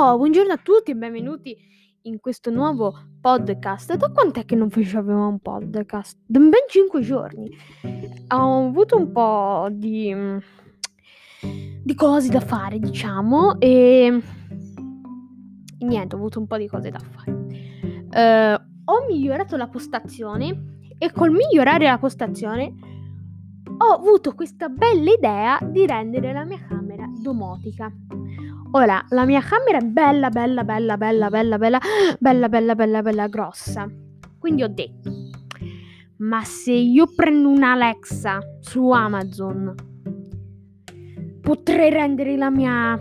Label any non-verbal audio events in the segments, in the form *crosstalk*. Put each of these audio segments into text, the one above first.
Oh, buongiorno a tutti e benvenuti in questo nuovo podcast. Da quant'è che non facevamo un podcast? Da ben 5 giorni. Ho avuto un po' di, di cose da fare, diciamo, e niente, ho avuto un po' di cose da fare. Uh, ho migliorato la postazione e col migliorare la postazione ho avuto questa bella idea di rendere la mia camera domotica. Ora, la mia camera è bella, bella, bella, bella, bella, bella, bella, bella, bella, bella grossa. Quindi ho detto, ma se io prendo un Alexa su Amazon, potrei rendere la mia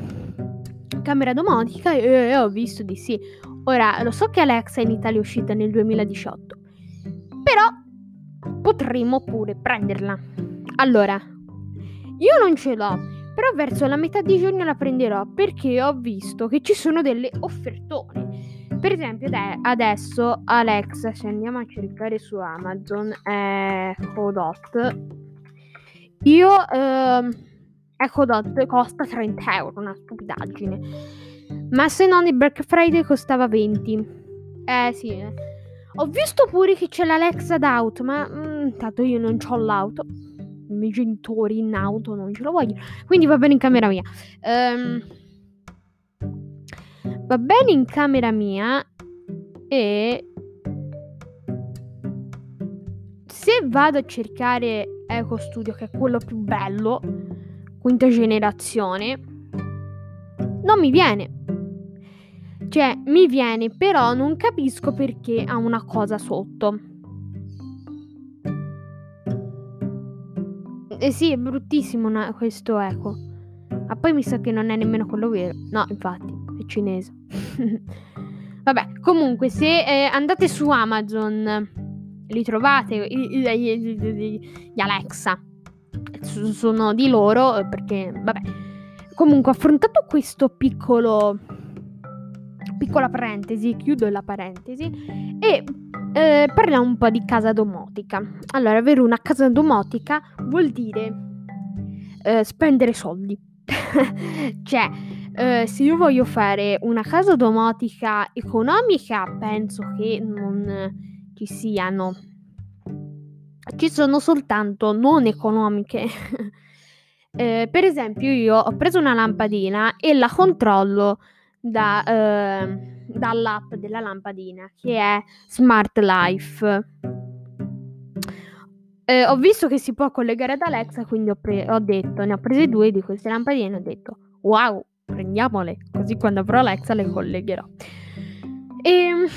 camera domotica? E ho visto di sì. Ora, lo so che Alexa in Italia è uscita nel 2018, però potremmo pure prenderla. Allora, io non ce l'ho però verso la metà di giugno la prenderò perché ho visto che ci sono delle offertone. Per esempio, adesso Alexa, se andiamo a cercare su Amazon, Echo Dot, io eh, Echo Dot costa 30 euro, una stupidaggine. Ma se non il Black Friday costava 20. Eh sì. Eh. Ho visto pure che c'è l'Alexa d'auto, ma mm, tanto io non ho l'auto i miei genitori in auto non ce lo vogliono. Quindi va bene in camera mia. Um, va bene in camera mia e se vado a cercare Eco Studio, che è quello più bello, quinta generazione, non mi viene. Cioè, mi viene, però non capisco perché ha una cosa sotto. Eh sì, è bruttissimo una, questo eco. Ma poi mi sa che non è nemmeno quello vero. No, infatti, è cinese. *laughs* Vabbè, comunque, se eh, andate su Amazon, li trovate, gli Alexa. Sono di loro, perché, vabbè. Comunque, affrontato questo piccolo... Piccola parentesi, chiudo la parentesi e eh, parliamo un po' di casa domotica. Allora, avere una casa domotica vuol dire eh, spendere soldi. *laughs* cioè, eh, se io voglio fare una casa domotica economica, penso che non ci siano. Ci sono soltanto non economiche. *laughs* Eh, per esempio, io ho preso una lampadina e la controllo da, eh, dall'app della lampadina che è Smart Life. Eh, ho visto che si può collegare ad Alexa, quindi ho, pre- ho, detto, ne ho prese due di queste lampadine e ho detto, wow, prendiamole, così quando avrò Alexa le collegherò. E ehm,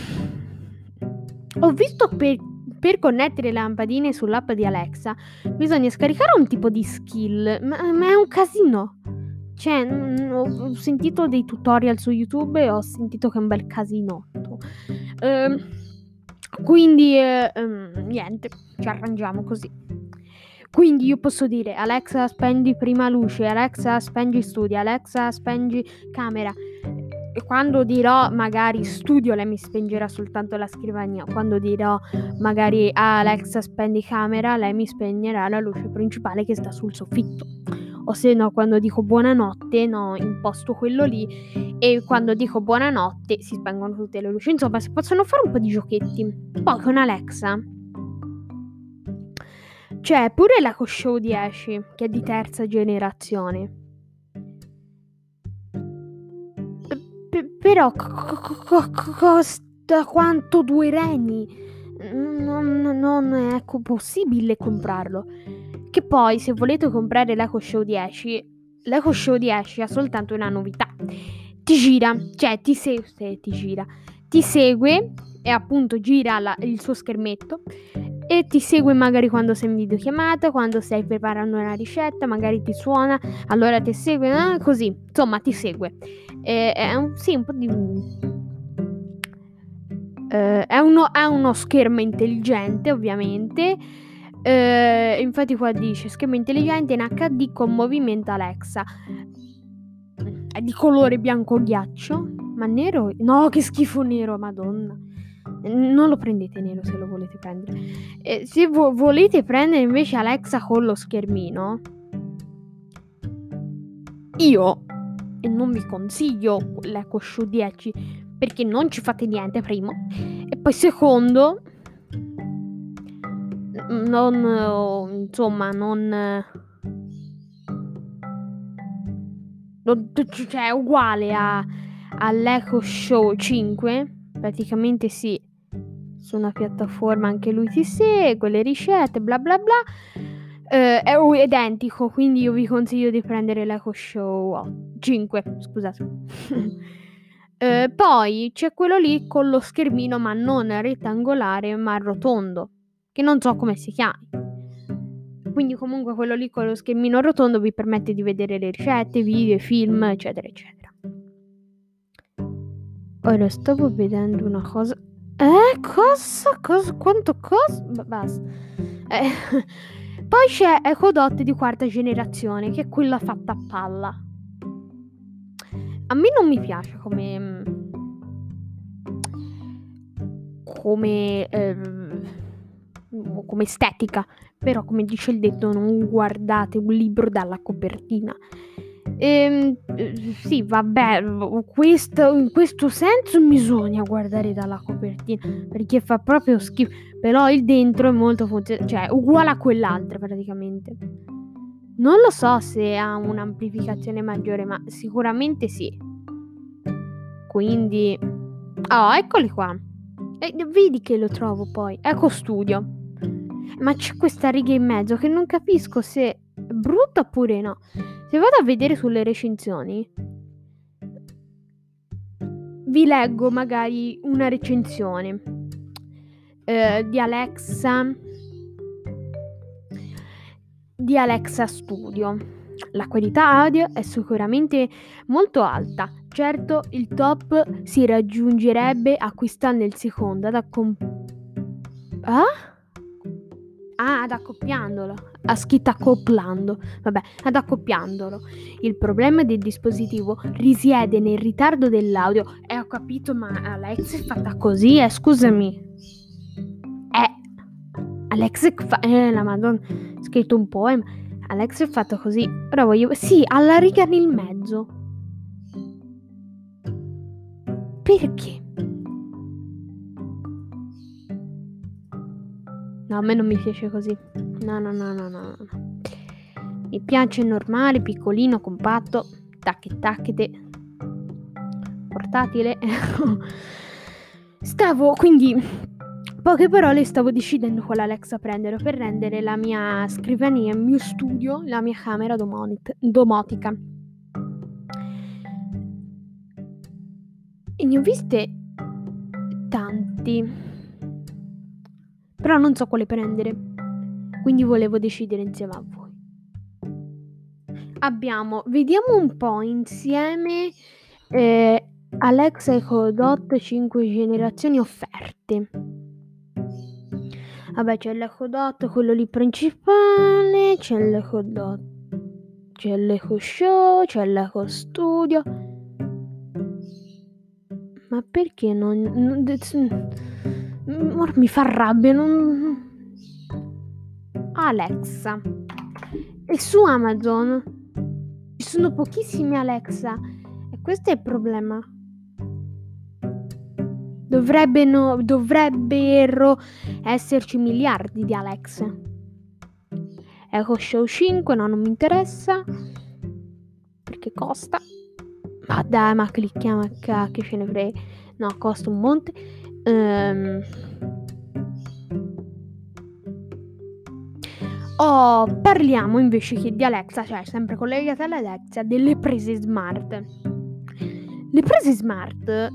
ho visto per, per connettere le lampadine sull'app di Alexa bisogna scaricare un tipo di skill, ma, ma è un casino. Cioè, mh, ho sentito dei tutorial su YouTube e ho sentito che è un bel casinotto. Ehm, quindi, eh, ehm, niente, ci arrangiamo così. Quindi io posso dire Alexa spegni prima luce, Alexa spegni studio, Alexa spegni camera. E quando dirò magari studio, lei mi spengerà soltanto la scrivania. Quando dirò magari ah, Alexa spegni camera, lei mi spegnerà la luce principale che sta sul soffitto o se no quando dico buonanotte no, imposto quello lì e quando dico buonanotte si spengono tutte le luci. Insomma, si possono fare un po' di giochetti. Poi con Alexa c'è pure l'Echo Show 10 che è di terza generazione. P- però costa quanto due reni? Non, non è possibile comprarlo. Che poi, se volete comprare l'Echo Show 10, l'Echo Show 10 ha soltanto una novità. Ti gira, cioè ti segue, ti gira, ti segue e appunto gira la, il suo schermetto e ti segue magari quando sei in videochiamata, quando stai preparando una ricetta, magari ti suona, allora ti segue, eh, così, insomma ti segue. E, è un, sì, un po' di... Uh, è, uno, è uno schermo intelligente, ovviamente, eh, infatti qua dice schermo intelligente in HD con movimento Alexa. È di colore bianco ghiaccio. Ma nero? No, che schifo nero, madonna. Non lo prendete nero se lo volete prendere. Eh, se vo- volete prendere invece Alexa con lo schermino, io non vi consiglio l'Echo Show 10 perché non ci fate niente, primo. E poi secondo, non, insomma, non... non cioè, è uguale a, all'Echo Show 5, praticamente sì, su una piattaforma anche lui ti segue, le ricette, bla bla bla. Uh, è identico, quindi io vi consiglio di prendere l'Echo Show 5, scusate. uh, *laughs* poi c'è quello lì con lo schermino, ma non rettangolare, ma rotondo, che non so come si chiami. Quindi comunque quello lì con lo schermino rotondo vi permette di vedere le ricette, video, film, eccetera, eccetera. Ora stavo vedendo una cosa. Eh, cosa? Cosa? Quanto cosa? Basta. Eh. *laughs* Poi c'è Ecodot di quarta generazione, che è quella fatta a palla. A me non mi piace come. come. Eh, come estetica. Però, come dice il detto, non guardate un libro dalla copertina. Ehm, sì, vabbè, questo, in questo senso bisogna guardare dalla copertina perché fa proprio schifo. Però il dentro è molto funzionale, cioè uguale a quell'altra praticamente. Non lo so se ha un'amplificazione maggiore, ma sicuramente sì. Quindi... Oh, eccoli qua. E vedi che lo trovo poi. Ecco studio. Ma c'è questa riga in mezzo che non capisco se è brutta oppure no. Se vado a vedere sulle recensioni, vi leggo magari una recensione eh, di Alexa di Alexa Studio. La qualità audio è sicuramente molto alta. Certo, il top si raggiungerebbe acquistando il secondo ad accomp- ah? Ah, ad accoppiandolo. Ha scritto accopplando. Vabbè, ad accoppiandolo. Il problema del dispositivo risiede nel ritardo dell'audio. Eh, ho capito, ma Alex è fatta così, eh, scusami. Eh, Alex è fa- eh, la madonna, ha scritto un poema. Alex è fatto così. Ora voglio... Sì, alla riga nel mezzo. Perché? No, a me non mi piace così. No, no, no, no, no. no. Mi piace normale, piccolino, compatto, tacche tacchete, portatile. *laughs* stavo, quindi, poche parole, stavo decidendo quale Alexa prendere per rendere la mia scrivania, il mio studio, la mia camera domot- domotica. E ne ho viste tanti però non so quale prendere. Quindi volevo decidere insieme a voi. Abbiamo, vediamo un po' insieme eh, Alexa Echo Dot 5 generazioni offerte. Vabbè, c'è l'Echo Dot, quello lì principale, c'è l'Echo Dot, c'è l'Echo Show, c'è l'Echo Studio. Ma perché non... non Mi fa rabbia, non... Alexa. E su Amazon ci sono pochissimi Alexa. E questo è il problema. Dovrebbero, dovrebbero esserci miliardi di Alexa. Echo Show 5, no, non mi interessa. Perché costa. Ma dai, ma clicchiamo a che ce ne frega. No, costa un monte. Um, oh, parliamo invece che di Alexa, cioè sempre collegata all'Alexa, delle prese smart. Le prese smart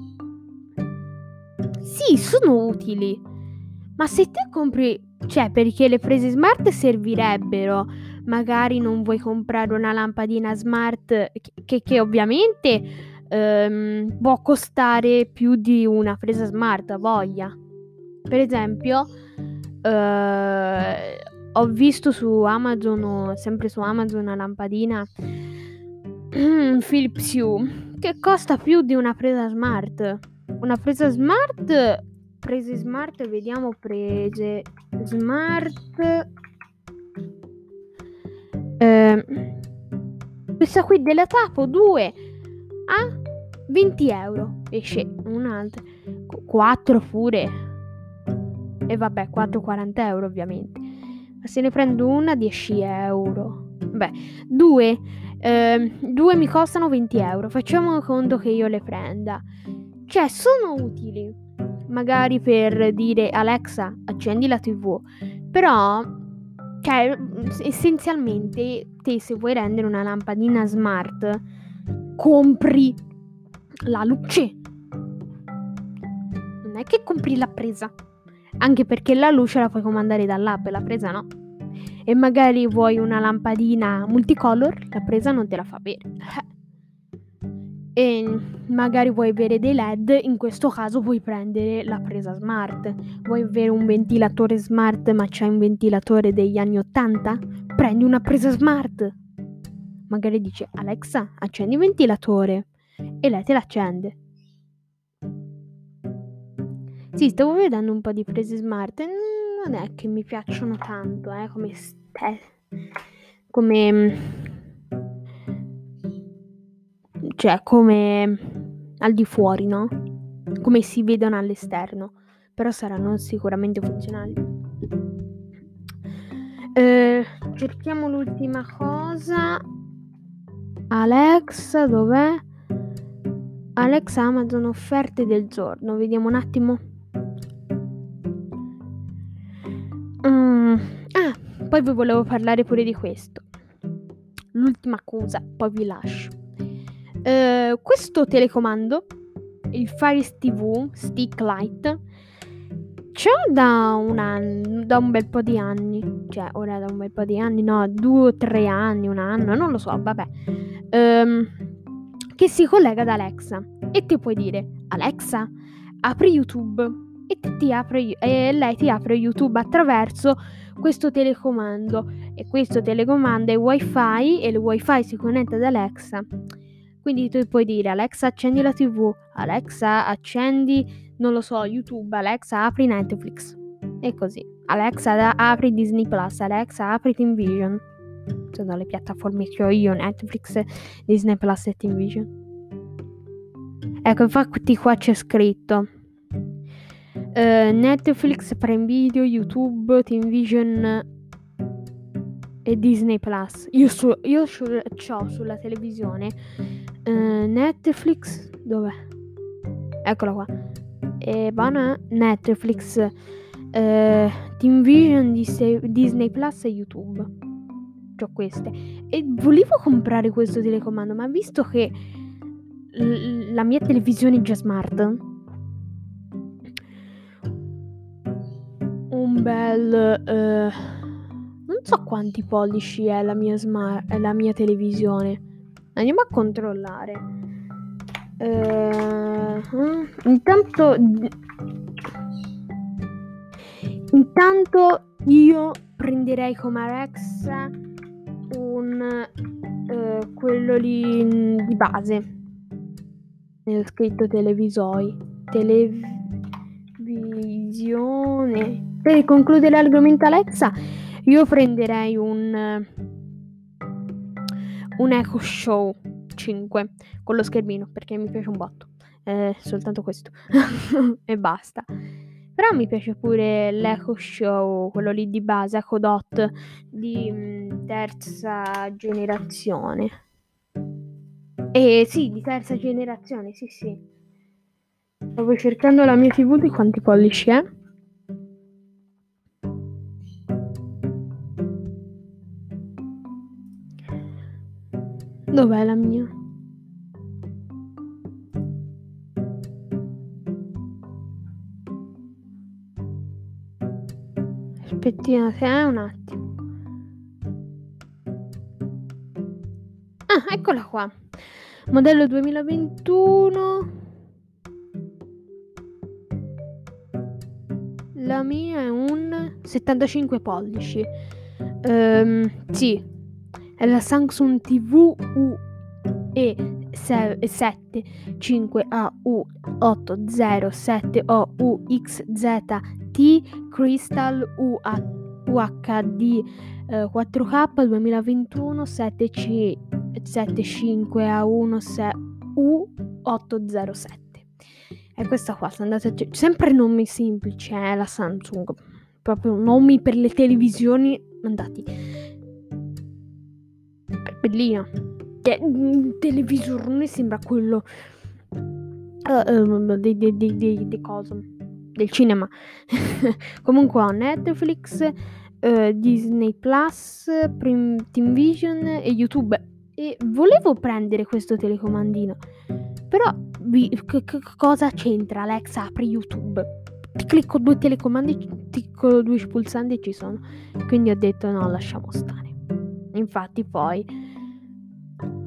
sì, sono utili, ma se te compri, cioè perché le prese smart servirebbero, magari non vuoi comprare una lampadina smart che, che ovviamente ehm, può costare più di una presa smart voglia. Per esempio, eh, ho visto su Amazon, sempre su Amazon, una lampadina *clears throat* Philips Hue che costa più di una presa smart. Una presa smart, prese smart, vediamo prese smart. Eh, questa qui della Tapo 2 a 20 euro. Esce un'altra. 4 pure. E vabbè, 4,40 euro ovviamente. Ma se ne prendo una 10 euro. Beh, due, eh, due mi costano 20 euro. Facciamo conto che io le prenda. Cioè, sono utili. Magari per dire Alexa, accendi la TV. Però, cioè, essenzialmente, te se vuoi rendere una lampadina smart, compri la luce. Non è che compri la presa. Anche perché la luce la puoi comandare dall'app la presa no. E magari vuoi una lampadina multicolor, la presa non te la fa bere. E magari vuoi avere dei LED, in questo caso puoi prendere la presa smart. Vuoi avere un ventilatore smart ma c'è un ventilatore degli anni 80? Prendi una presa smart. Magari dice Alexa, accendi il ventilatore e lei te l'accende. Sì, stavo vedendo un po' di prese smart. Non è che mi piacciono tanto, eh, come ste... come cioè come al di fuori, no? Come si vedono all'esterno, però saranno sicuramente funzionali. Eh, cerchiamo l'ultima cosa. Alexa, dov'è? Alexa Amazon offerte del giorno. Vediamo un attimo. Mm. Ah, poi vi volevo parlare pure di questo. L'ultima cosa, poi vi lascio. Uh, questo telecomando, il Fire TV Stick Light, c'è da un da un bel po' di anni. Cioè, ora da un bel po' di anni, no, due o tre anni, un anno, non lo so, vabbè. Um, che si collega ad Alexa. E ti puoi dire Alexa, apri YouTube. E, ti apre, e lei ti apre YouTube attraverso questo telecomando. E questo telecomando è wifi e il wifi si connette ad Alexa. Quindi tu puoi dire Alexa accendi la tv Alexa accendi non lo so YouTube. Alexa apri Netflix. E così. Alexa apri Disney Plus. Alexa apri TeamVision sono le piattaforme che ho io Netflix Disney Plus e TeamVision ecco infatti qua c'è scritto Uh, Netflix, Prime Video, YouTube, TeamVision e Disney Plus. Io, su, io ho sulla televisione uh, Netflix, dov'è? Eccola qua. E buona Netflix, uh, Disney, Disney Plus e YouTube. Ho queste. E volevo comprare questo telecomando, ma visto che l- la mia televisione è già smart un bel... Uh, non so quanti pollici è la mia, smart, è la mia televisione. Andiamo a controllare. Uh, intanto... Intanto io prenderei come Alexa un... Uh, quello lì di base. Nel scritto televisori. Televisione per concludere l'argomento Alexa, io prenderei un, un Echo Show 5 con lo schermino perché mi piace un botto. Eh, soltanto questo *laughs* e basta. Però mi piace pure l'Echo Show, quello lì di base, Echo Dot di mm, terza generazione. E sì, di terza generazione, sì, sì. Stavo cercando la mia TV di quanti pollici è. Dov'è la mia? Aspettate eh, un attimo. Eccola qua. Modello 2021. La mia è un 75 pollici. Um, sì, è la Samsung TV UE75AU8070OUXZT Crystal UHD 4K 2021 75A1 U807. E questa qua, se andate a sempre nomi semplici, eh, la Samsung. Proprio nomi per le televisioni mandati. Bellina. Che un televisorone sembra quello uh, uh, di, di, di, di, di cosa? Del cinema. *laughs* Comunque ho Netflix, uh, Disney Plus, Prim- Team Vision e YouTube. E volevo prendere questo telecomandino. Però vi, c- c- cosa c'entra Alexa? Apri YouTube. Ti clicco due telecomandi, ti clicco due pulsanti e ci sono. Quindi ho detto no, lasciamo stare. Infatti poi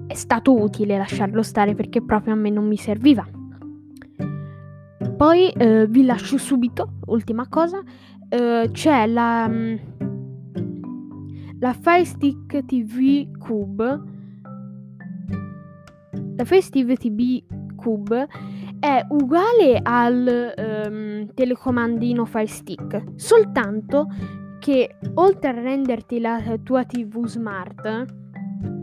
è stato utile lasciarlo stare perché proprio a me non mi serviva. Poi eh, vi lascio subito, ultima cosa, eh, c'è la, mm, la Fire Stick TV Cube. La Fire Stick TV Cube è uguale al um, telecomandino Fire Stick, soltanto che oltre a renderti la tua TV smart,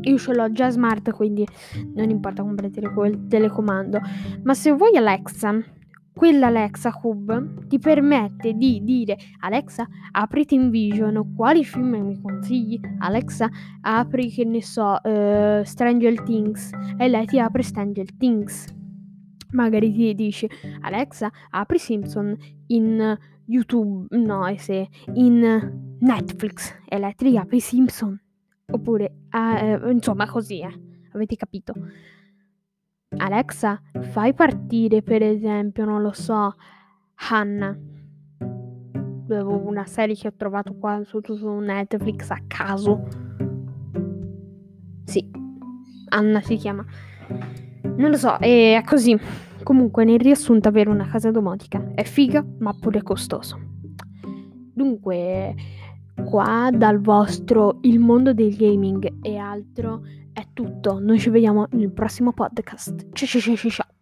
io ce l'ho già smart, quindi non importa comprare quel telecomando, ma se vuoi Alexa, quella Alexa Hub ti permette di dire Alexa apri TeamVision, quali film mi consigli? Alexa apri che ne so uh, Stranger Things e lei ti apre Stranger Things. Magari ti dice Alexa apri Simpson in YouTube, no, se in Netflix e lei ti apre Simpson. Oppure, uh, insomma, così, eh. Avete capito? Alexa, fai partire per esempio, non lo so, Hannah. Una serie che ho trovato qua su, su Netflix a caso. Sì, Anna si chiama. Non lo so, è così. Comunque, nel riassunto, avere una casa domotica è figa, ma pure costoso. Dunque, qua dal vostro Il mondo del gaming e altro è tutto. Noi ci vediamo nel prossimo podcast. Ciao ciao ciao ciao.